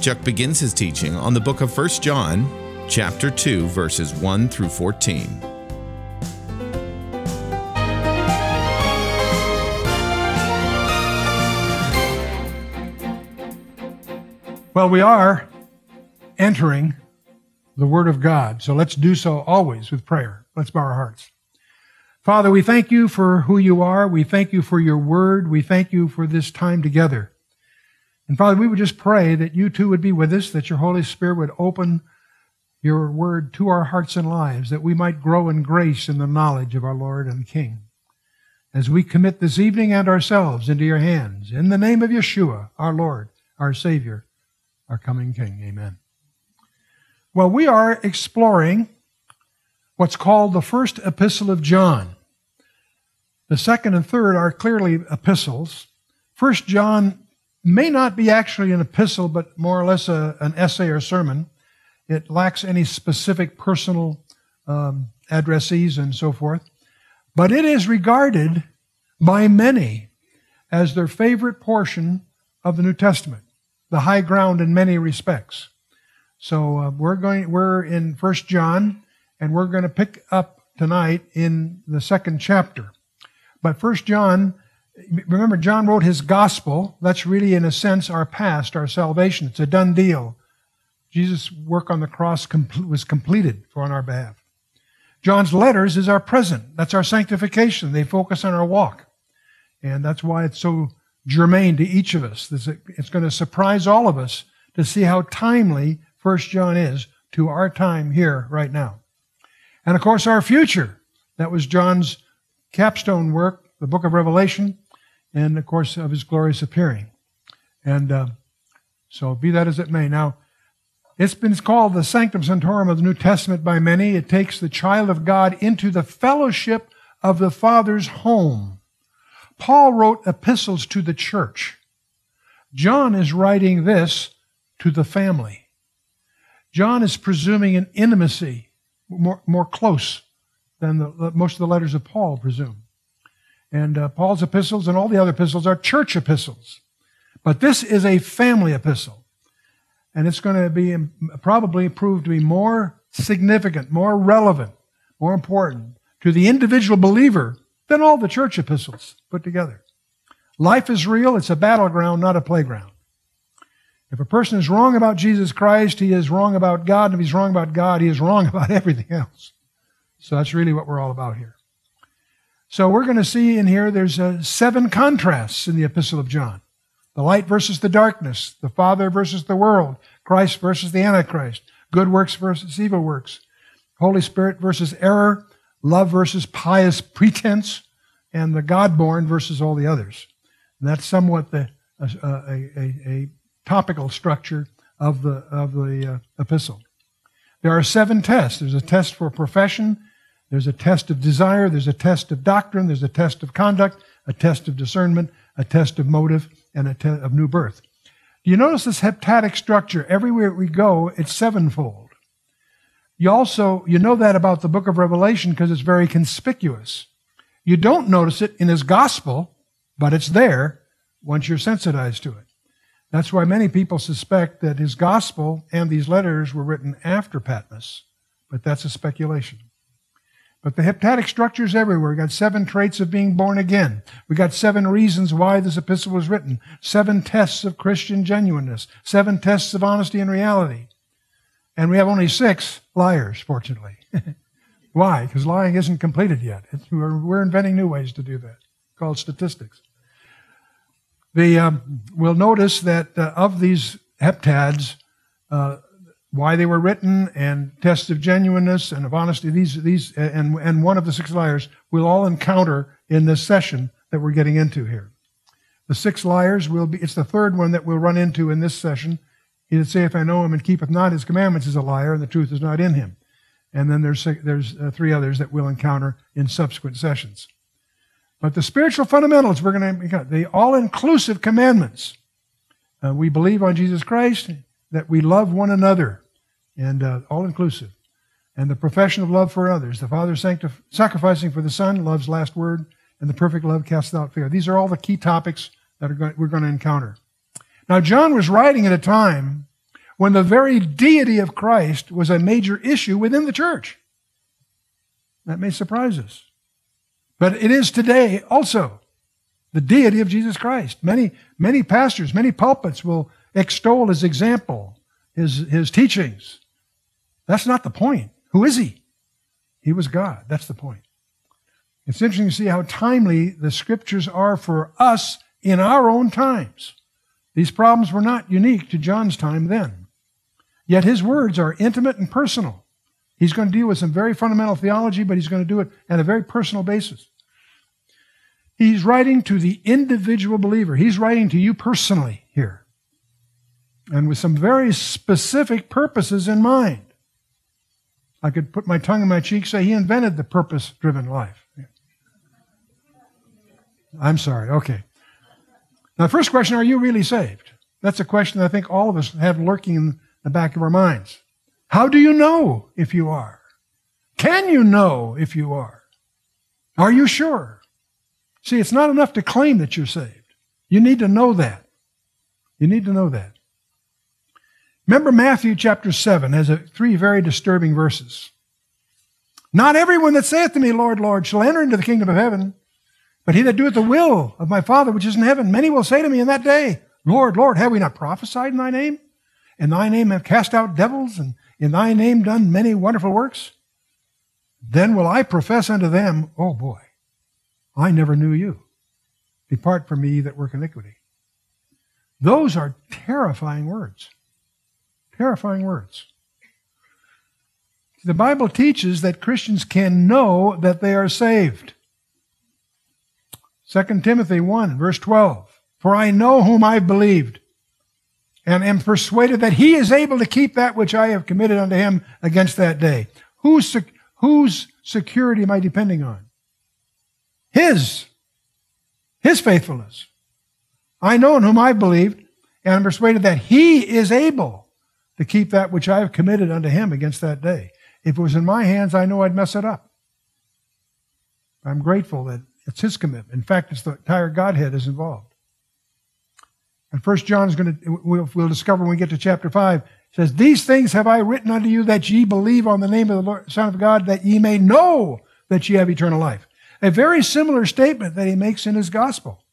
Chuck begins his teaching on the book of 1 John, chapter 2, verses 1 through 14. Well, we are entering the Word of God, so let's do so always with prayer. Let's bow our hearts. Father, we thank you for who you are. We thank you for your Word. We thank you for this time together. And Father, we would just pray that you too would be with us, that your Holy Spirit would open your Word to our hearts and lives, that we might grow in grace in the knowledge of our Lord and King. As we commit this evening and ourselves into your hands, in the name of Yeshua, our Lord, our Savior, our coming King. Amen. Well, we are exploring what's called the first epistle of John. The second and third are clearly epistles. First John may not be actually an epistle, but more or less a, an essay or sermon. It lacks any specific personal um, addressees and so forth. But it is regarded by many as their favorite portion of the New Testament the high ground in many respects. So uh, we're going we're in First John, and we're going to pick up tonight in the second chapter. But First John, remember John wrote his gospel. That's really in a sense our past, our salvation. It's a done deal. Jesus' work on the cross was completed for on our behalf. John's letters is our present. That's our sanctification. They focus on our walk. And that's why it's so germane to each of us. It's going to surprise all of us to see how timely First John is to our time here right now. And of course, our future. That was John's capstone work, the book of Revelation, and of course, of his glorious appearing. And uh, so, be that as it may. Now, it's been called the Sanctum Sanctorum of the New Testament by many. It takes the child of God into the fellowship of the Father's home. Paul wrote epistles to the church. John is writing this to the family. John is presuming an intimacy more, more close than the, most of the letters of Paul presume. And uh, Paul's epistles and all the other epistles are church epistles. But this is a family epistle. And it's going to be um, probably proved to be more significant, more relevant, more important to the individual believer than all the church epistles put together. Life is real. It's a battleground, not a playground. If a person is wrong about Jesus Christ, he is wrong about God. And if he's wrong about God, he is wrong about everything else. So that's really what we're all about here. So we're going to see in here there's uh, seven contrasts in the Epistle of John. The light versus the darkness, the Father versus the world, Christ versus the Antichrist, good works versus evil works, Holy Spirit versus error, love versus pious pretense, and the God born versus all the others. And that's somewhat the, a, a, a, topical structure of the, of the uh, epistle. There are seven tests. There's a test for profession, there's a test of desire, there's a test of doctrine, there's a test of conduct, a test of discernment, a test of motive, and a test of new birth. Do you notice this heptadic structure? Everywhere we go, it's sevenfold. You also, you know that about the book of Revelation because it's very conspicuous. You don't notice it in his gospel, but it's there once you're sensitized to it. That's why many people suspect that his gospel and these letters were written after Patmos, but that's a speculation. But the heptadic structure is everywhere. We got seven traits of being born again. We got seven reasons why this epistle was written. Seven tests of Christian genuineness. Seven tests of honesty and reality. And we have only six liars, fortunately. Why? Because lying isn't completed yet. We're, we're, inventing new ways to do that, called statistics. The, um, we'll notice that uh, of these heptads, uh, why they were written and tests of genuineness and of honesty, these, these, and, and one of the six liars we'll all encounter in this session that we're getting into here. The six liars will be, it's the third one that we'll run into in this session, He that saith, I know him, and keepeth not his commandments is a liar, and the truth is not in him. And then there's, there's uh, three others that we'll encounter in subsequent sessions. But the spiritual fundamentals, we're going to, the all inclusive commandments. Uh, we believe on Jesus Christ, that we love one another, and uh, all inclusive. And the profession of love for others. The Father sanctif- sacrificing for the Son, love's last word, and the perfect love casts out fear. These are all the key topics that going, we're going to encounter. Now, John was writing at a time when the very deity of Christ was a major issue within the church. That may surprise us. But it is today also the deity of Jesus Christ. Many, many pastors, many pulpits will extol his example, his, his teachings. That's not the point. Who is he? He was God. That's the point. It's interesting to see how timely the scriptures are for us in our own times. These problems were not unique to John's time then. Yet his words are intimate and personal. He's going to deal with some very fundamental theology, but he's going to do it on a very personal basis. He's writing to the individual believer. He's writing to you personally here. And with some very specific purposes in mind. I could put my tongue in my cheek, and say he invented the purpose driven life. I'm sorry. Okay. Now, first question Are you really saved? That's a question I think all of us have lurking in the back of our minds. How do you know if you are? Can you know if you are? Are you sure? See, it's not enough to claim that you're saved. You need to know that. You need to know that. Remember, Matthew chapter 7 has a, three very disturbing verses. Not everyone that saith to me, Lord, Lord, shall enter into the kingdom of heaven, but he that doeth the will of my Father which is in heaven, many will say to me in that day, Lord, Lord, have we not prophesied in thy name? In thy name have cast out devils, and in thy name done many wonderful works? Then will I profess unto them, Oh boy, I never knew you. Depart from me that work iniquity. Those are terrifying words. Terrifying words. The Bible teaches that Christians can know that they are saved. 2 Timothy 1, verse 12. For I know whom I've believed, and am persuaded that he is able to keep that which I have committed unto him against that day. Whose, whose security am I depending on? His. His faithfulness. I know in whom I believed, and am persuaded that he is able to keep that which I have committed unto him against that day. If it was in my hands, I know I'd mess it up. I'm grateful that it's his commitment. In fact, it's the entire Godhead is involved. And First John is going to, we'll, discover when we get to chapter 5, says, These things have I written unto you that ye believe on the name of the Lord, Son of God, that ye may know that ye have eternal life. A very similar statement that he makes in his gospel.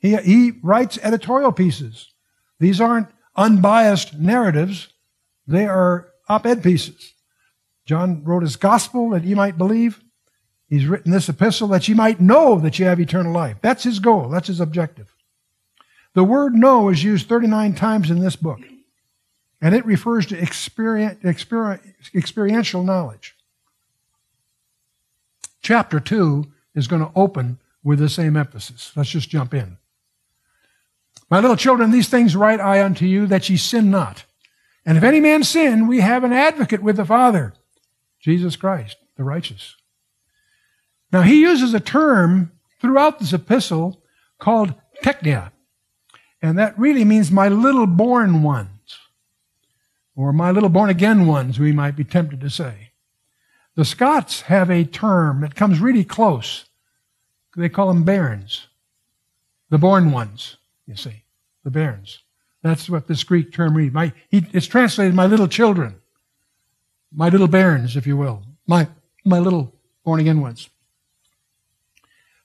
He, he writes editorial pieces. These aren't unbiased narratives, they are op ed pieces. John wrote his gospel that ye might believe. He's written this epistle that you might know that you have eternal life. That's his goal. That's his objective. The word know is used 39 times in this book, and it refers to experience, experiential knowledge. Chapter 2 is going to open with the same emphasis. Let's just jump in. My little children, these things write I unto you that ye sin not. And if any man sin, we have an advocate with the Father, Jesus Christ, the righteous. Now, he uses a term throughout this epistle called teknia, and that really means my little born ones, or my little born again ones, we might be tempted to say. The Scots have a term that comes really close. They call them bairns, the born ones, you see, the bairns. That's what this Greek term reads. My, he, it's translated my little children, my little bairns, if you will, my, my little born again ones.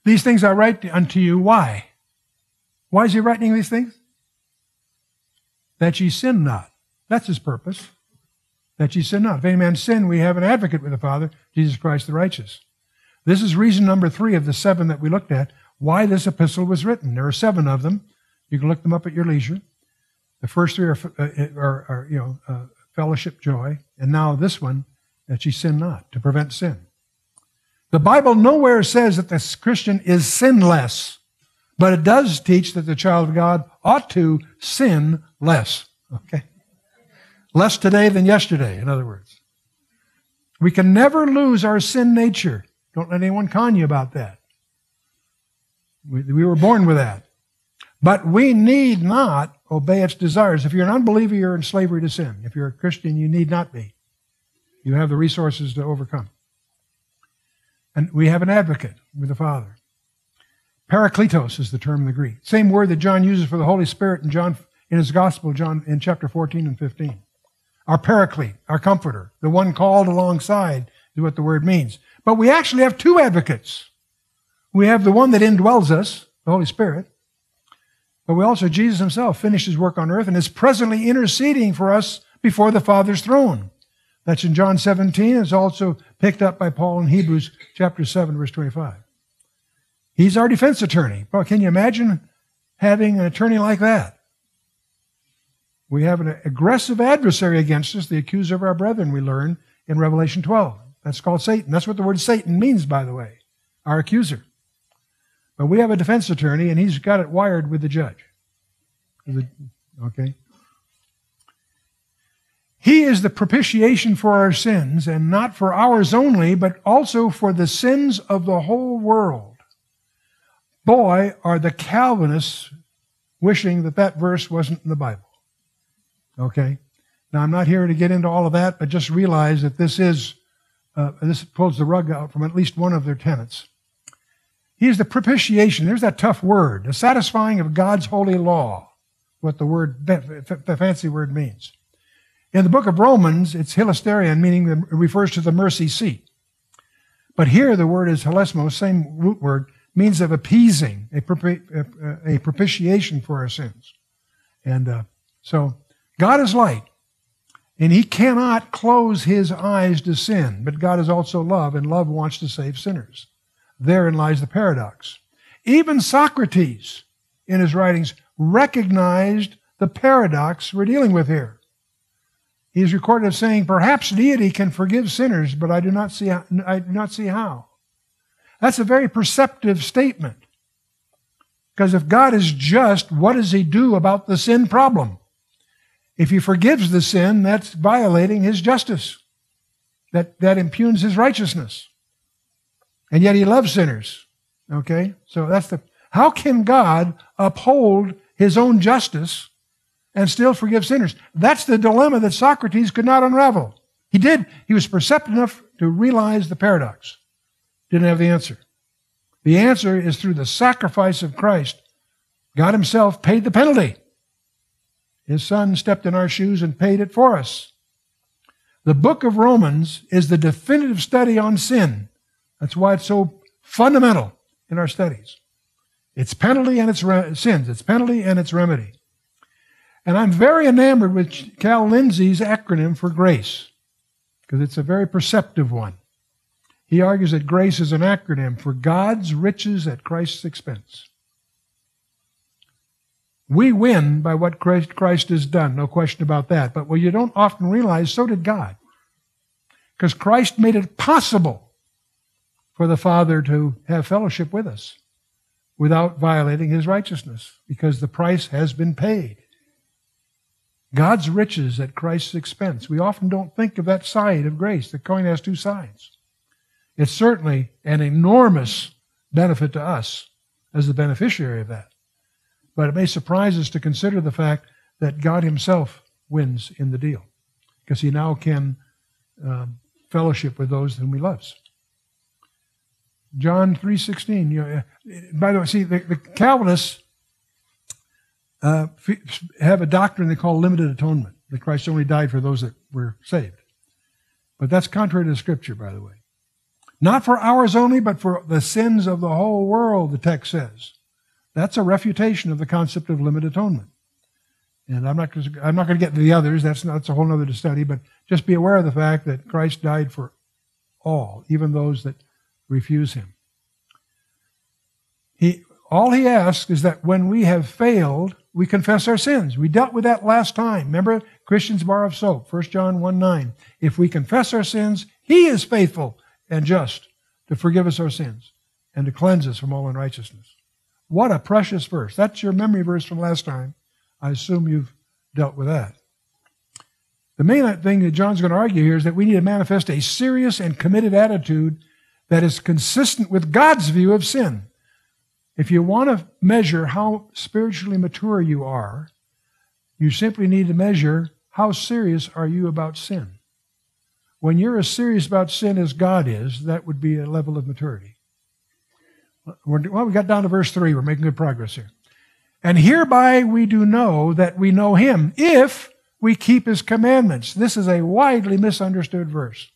These things I write unto you. Why? Why is he writing these things? That ye sin not. That's his purpose. That ye sin not. If any man sin, we have an advocate with the Father, Jesus Christ the righteous. This is reason number three of the seven that we looked at, why this epistle was written. There are seven of them. You can look them up at your leisure. The first three are, uh, are, are you know, uh, fellowship, joy, and now this one, that ye sin not, to prevent sin. The Bible nowhere says that the Christian is sinless, but it does teach that the child of God ought to sin less. Okay? Less today than yesterday, in other words. We can never lose our sin nature. Don't let anyone con you about that. We, we were born with that. But we need not obey its desires. If you're an unbeliever, you're in slavery to sin. If you're a Christian, you need not be. You have the resources to overcome. And we have an advocate with the Father. Parakletos is the term in the Greek. Same word that John uses for the Holy Spirit in John in his gospel, John in chapter 14 and 15. Our paraclete, our comforter, the one called alongside is what the word means. But we actually have two advocates. We have the one that indwells us, the Holy Spirit, but we also, Jesus himself finished his work on earth and is presently interceding for us before the Father's throne. That's in John 17. It's also picked up by Paul in Hebrews chapter 7, verse 25. He's our defense attorney. Well, can you imagine having an attorney like that? We have an aggressive adversary against us, the accuser of our brethren, we learn in Revelation 12. That's called Satan. That's what the word Satan means, by the way, our accuser. But we have a defense attorney, and he's got it wired with the judge. Okay? He is the propitiation for our sins, and not for ours only, but also for the sins of the whole world. Boy, are the Calvinists wishing that that verse wasn't in the Bible. Okay? Now, I'm not here to get into all of that, but just realize that this is, uh, this pulls the rug out from at least one of their tenets. He is the propitiation. There's that tough word. The satisfying of God's holy law. What the word, the fancy word means. In the book of Romans, it's hilasterion, meaning it refers to the mercy seat. But here the word is hilasmos, same root word, means of appeasing, a, a propitiation for our sins. And uh, so God is light, and he cannot close his eyes to sin, but God is also love, and love wants to save sinners. Therein lies the paradox. Even Socrates, in his writings, recognized the paradox we're dealing with here. He's recorded as saying, "Perhaps deity can forgive sinners, but I do not see how, I do not see how." That's a very perceptive statement. Because if God is just, what does he do about the sin problem? If he forgives the sin, that's violating his justice. That, that impugns his righteousness. And yet he loves sinners. Okay? So that's the, how can God uphold his own justice and still forgive sinners? That's the dilemma that Socrates could not unravel. He did. He was perceptive enough to realize the paradox. Didn't have the answer. The answer is through the sacrifice of Christ. God himself paid the penalty. His son stepped in our shoes and paid it for us. The book of Romans is the definitive study on sin. That's why it's so fundamental in our studies. It's penalty and its re- sins. It's penalty and its remedy. And I'm very enamored with Hal Lindsey's acronym for grace because it's a very perceptive one. He argues that grace is an acronym for God's riches at Christ's expense. We win by what Christ has done, no question about that. But what you don't often realize, so did God. Because Christ made it possible for the Father to have fellowship with us without violating his righteousness because the price has been paid. God's riches at Christ's expense. We often don't think of that side of grace. The coin has two sides. It's certainly an enormous benefit to us as the beneficiary of that. But it may surprise us to consider the fact that God Himself wins in the deal because He now can um, fellowship with those whom He loves. John 3.16. You know, by the way, see, the, the Calvinists uh, have a doctrine they call limited atonement, that Christ only died for those that were saved. But that's contrary to Scripture, by the way. Not for ours only, but for the sins of the whole world, the text says. That's a refutation of the concept of limited atonement. And I'm not, I'm not going to get to the others. That's, not, that's a whole other to study. But just be aware of the fact that Christ died for all, even those that refuse him. He, all he asks is that when we have failed, we confess our sins. We dealt with that last time. Remember Christian's bar of soap, 1 John 1 9. If we confess our sins, he is faithful and just to forgive us our sins and to cleanse us from all unrighteousness. What a precious verse. That's your memory verse from last time. I assume you've dealt with that. The main thing that John's going to argue here is that we need to manifest a serious and committed attitude that is consistent with God's view of sin. If you want to measure how spiritually mature you are, you simply need to measure how serious are you about sin. When you're as serious about sin as God is, that would be a level of maturity. Well, we got down to verse 3. We're making good progress here. And hereby we do know that we know him if we keep his commandments. This is a widely misunderstood verse.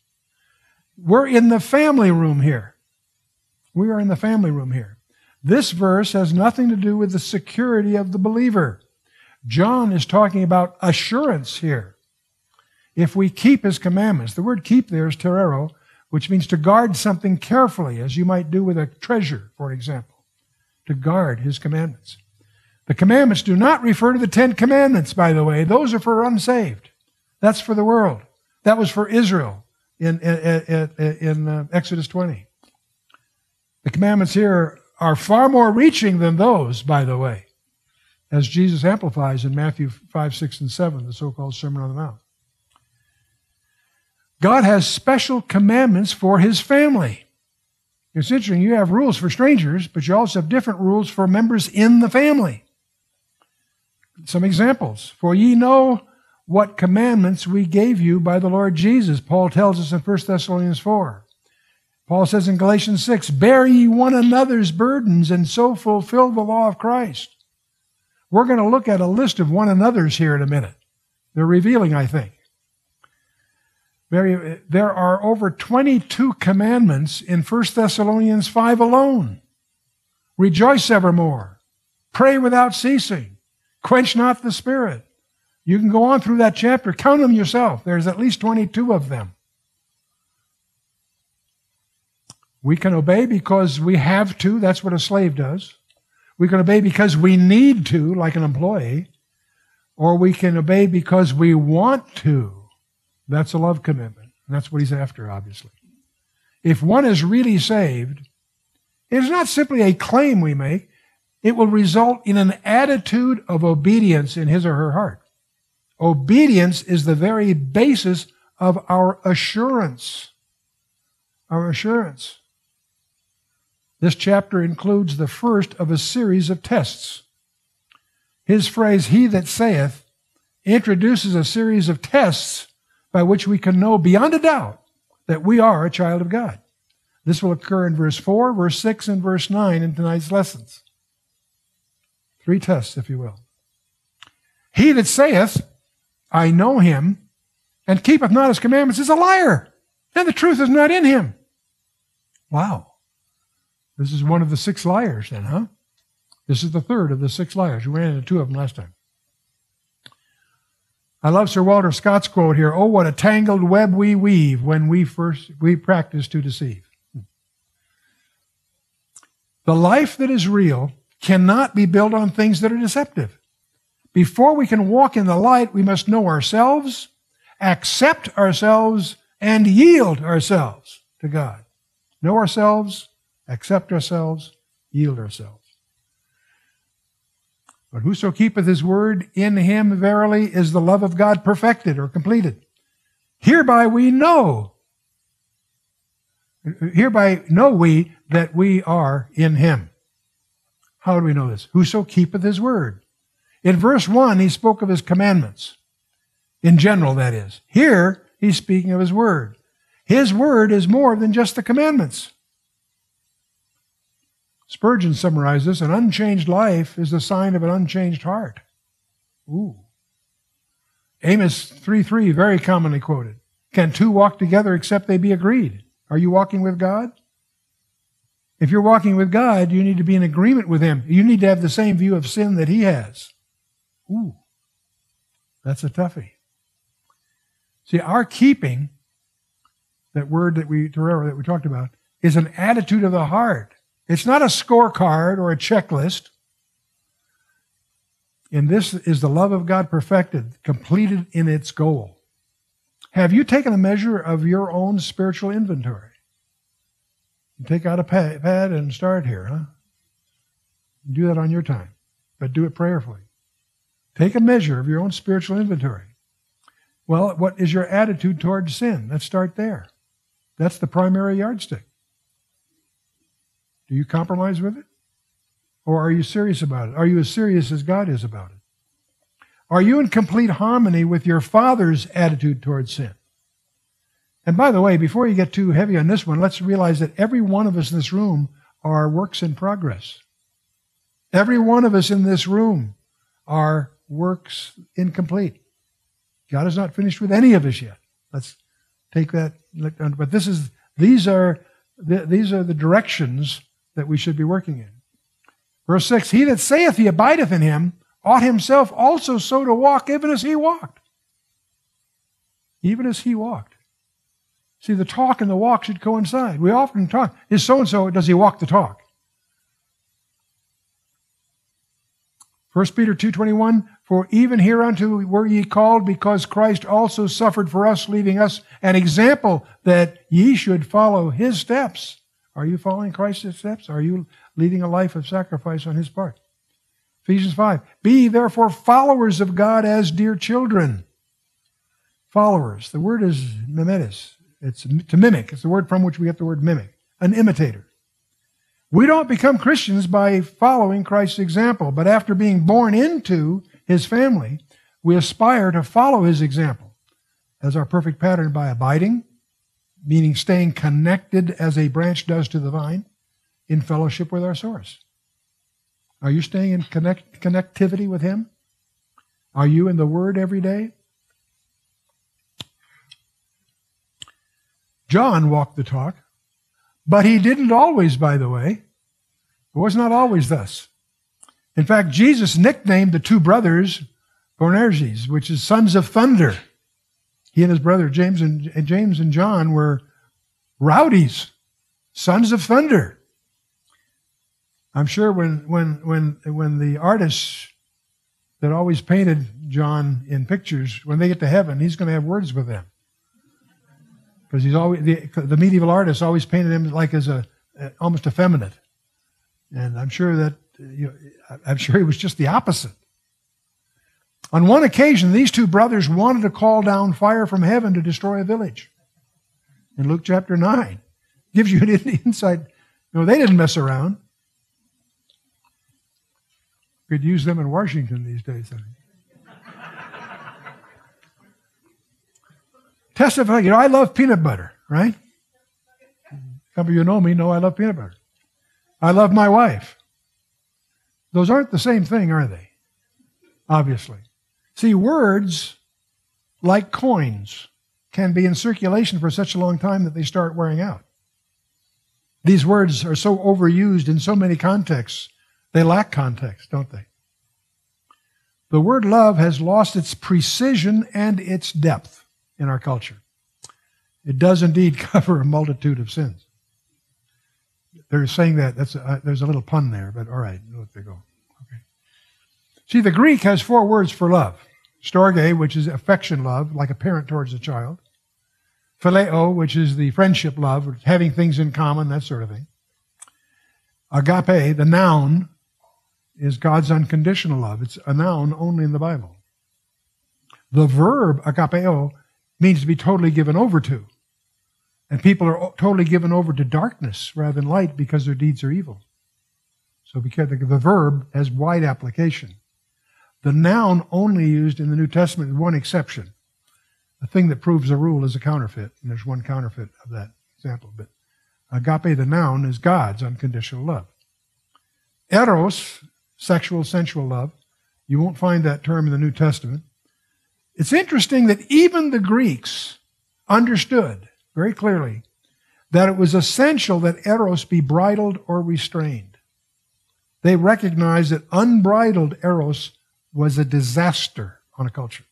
We're in the family room here. We are in the family room here. This verse has nothing to do with the security of the believer. John is talking about assurance here. If we keep his commandments, the word keep there is tereo, which means to guard something carefully, as you might do with a treasure, for example, to guard his commandments. The commandments do not refer to the Ten Commandments, by the way. Those are for unsaved. That's for the world. That was for Israel in, in, in, in uh, Exodus 20. The commandments here are far more reaching than those, by the way, as Jesus amplifies in Matthew 5, 6, and 7, the so called Sermon on the Mount. God has special commandments for his family. It's interesting, you have rules for strangers, but you also have different rules for members in the family. Some examples. For ye know what commandments we gave you by the Lord Jesus, Paul tells us in 1 Thessalonians 4. Paul says in Galatians 6, Bear ye one another's burdens and so fulfill the law of Christ. We're going to look at a list of one another's here in a minute. They're revealing, I think. There are over 22 commandments in 1 Thessalonians 5 alone. Rejoice evermore. Pray without ceasing. Quench not the spirit. You can go on through that chapter. Count them yourself. There's at least 22 of them. We can obey because we have to. That's what a slave does. We can obey because we need to, like an employee. Or we can obey because we want to. That's a love commitment. And that's what he's after, obviously. If one is really saved, it is not simply a claim we make, it will result in an attitude of obedience in his or her heart. Obedience is the very basis of our assurance. Our assurance. This chapter includes the first of a series of tests. His phrase, he that saith, introduces a series of tests by which we can know beyond a doubt that we are a child of God. This will occur in verse 4, verse 6, and verse 9 in tonight's lessons. Three tests, if you will. He that saith, I know him, and keepeth not his commandments is a liar, and the truth is not in him. Wow. This is one of the six liars, then, huh? This is the third of the six liars. We ran into two of them last time. I love Sir Walter Scott's quote here. Oh, what a tangled web we weave when we first we practice to deceive. The life that is real cannot be built on things that are deceptive. Before we can walk in the light, we must know ourselves, accept ourselves, and yield ourselves to God. Know ourselves, accept ourselves, yield ourselves. But whoso keepeth his word, in him verily is the love of God perfected or completed. Hereby we know, hereby know we that we are in him. How do we know this? Whoso keepeth his word. In verse 1, he spoke of his commandments. In general, that is. Here, he's speaking of his word. His word is more than just the commandments. Spurgeon summarizes an unchanged life is the sign of an unchanged heart. Ooh. Amos 3 3, very commonly quoted. Can two walk together except they be agreed? Are you walking with God? If you're walking with God, you need to be in agreement with Him. You need to have the same view of sin that He has. Ooh, that's a toughie. See, our keeping, that word that we, that we talked about, is an attitude of the heart. It's not a scorecard or a checklist. And this is the love of God perfected, completed in its goal. Have you taken a measure of your own spiritual inventory? Take out a pad and start here, huh? Do that on your time, but do it prayerfully. Take a measure of your own spiritual inventory. Well, what is your attitude towards sin? Let's start there. That's the primary yardstick. Do you compromise with it? Or are you serious about it? Are you as serious as God is about it? Are you in complete harmony with your Father's attitude towards sin? And by the way, before you get too heavy on this one, let's realize that every one of us in this room are works in progress. Every one of us in this room are works incomplete. God is not finished with any of us yet. Let's take that. But this is these are these are the directions that we should be working in. Verse six: He that saith he abideth in him ought himself also so to walk, even as he walked. Even as he walked. See, the talk and the walk should coincide. We often talk, is so and so, does he walk the talk? 1 Peter 2.21, For even hereunto were ye called, because Christ also suffered for us, leaving us an example that ye should follow his steps. Are you following Christ's steps? Are you leading a life of sacrifice on his part? Ephesians 5. Be therefore followers of God as dear children. Followers. The word is mimetes. It's to mimic. It's the word from which we get the word mimic. An imitator. We don't become Christians by following Christ's example, but after being born into his family, we aspire to follow his example as our perfect pattern by abiding, meaning staying connected as a branch does to the vine, in fellowship with our source. Are you staying in connect, connectivity with him? Are you in the Word every day? John walked the talk. But he didn't always, by the way. It was not always thus. In fact, Jesus nicknamed the two brothers Boanerges, which is sons of thunder. He and his brother James and, and James and John were rowdies, sons of thunder. I'm sure when when when when the artists that always painted John in pictures, when they get to heaven, he's going to have words with them because he's always the, the, medieval artists always painted him like as a, almost effeminate, and I'm sure that you know, I'm sure he was just the opposite. On one occasion, these two brothers wanted to call down fire from heaven to destroy a village. In Luke chapter nine, gives you an insight. No, they didn't mess around. Could use them in Washington these days. I testify, you know, I love peanut butter, right? Some of you know me, know I love peanut butter. I love my wife. Those aren't the same thing, are they? Obviously. See, words, like coins, can be in circulation for such a long time that they start wearing out. These words are so overused in so many contexts, they lack context, don't they? The word love has lost its precision and its depth in our culture. It does indeed cover a multitude of sins. They're saying that that's a, there's a little pun there, but all right, let they go. Okay. See, the Greek has four words for love: storge, which is affection love, like a parent towards a child; phileo, which is the friendship love, having things in common, that sort of thing. Agape, the noun, is God's unconditional love. It's a noun only in the Bible. The verb agapeo means to be totally given over to. And people are totally given over to darkness rather than light because their deeds are evil. So the, verb has wide application. The noun only used in the New Testament with one exception. The thing that proves a rule is a counterfeit, and there's one counterfeit of that example. But agape, the noun, is God's unconditional love. Eros, sexual, sensual love, you won't find that term in the New Testament. It's interesting that even the Greeks understood very clearly that it was essential that eros be bridled or restrained. They recognized that unbridled eros was a disaster on a culture.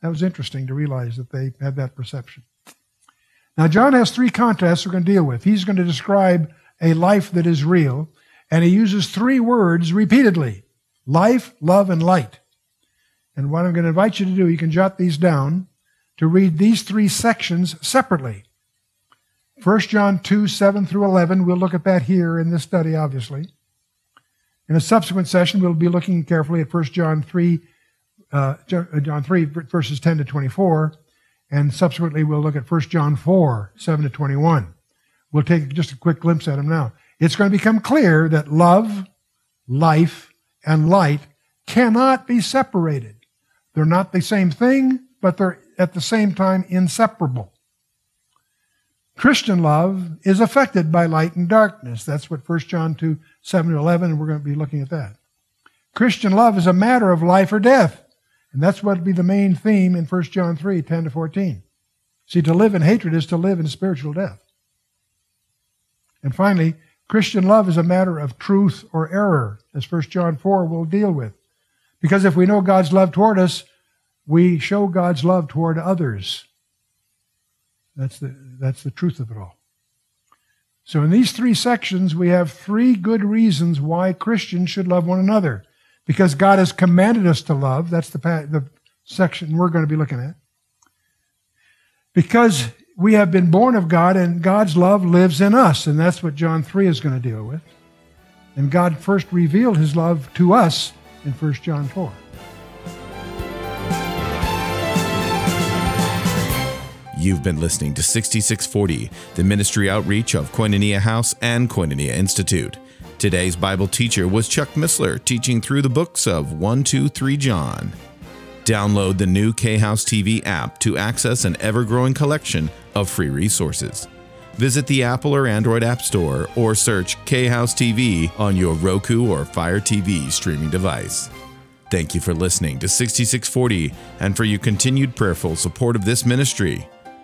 That was interesting to realize that they had that perception. Now, John has three contests we're going to deal with. He's going to describe a life that is real, and he uses three words repeatedly life, love, and light. And what I'm going to invite you to do, you can jot these down, to read these three sections separately. 1 John 2, 7 through 11, we'll look at that here in this study, obviously. In a subsequent session, we'll be looking carefully at 1 John 3, uh, John 3, verses 10 to 24, and subsequently we'll look at 1 John 4, 7 to 21. We'll take just a quick glimpse at them now. It's going to become clear that love, life, and light cannot be separated. They're not the same thing, but they're at the same time inseparable. Christian love is affected by light and darkness. That's what 1 John 2, 7 to 11, and we're going to be looking at that. Christian love is a matter of life or death. And that's what would be the main theme in 1 John 3, 10 to 14. See, to live in hatred is to live in spiritual death. And finally, Christian love is a matter of truth or error, as 1 John 4 will deal with. Because if we know God's love toward us, we show God's love toward others. That's the, that's the truth of it all. So, in these three sections, we have three good reasons why Christians should love one another. Because God has commanded us to love. That's the, the section we're going to be looking at. Because we have been born of God and God's love lives in us. And that's what John 3 is going to deal with. And God first revealed his love to us in 1 John 4. You've been listening to 6640, the ministry outreach of Koinonia House and Koinonia Institute. Today's Bible teacher was Chuck Missler, teaching through the books of 1, 2, 3 John. Download the new K House TV app to access an ever growing collection of free resources. Visit the Apple or Android App Store or search K House TV on your Roku or Fire TV streaming device. Thank you for listening to 6640 and for your continued prayerful support of this ministry.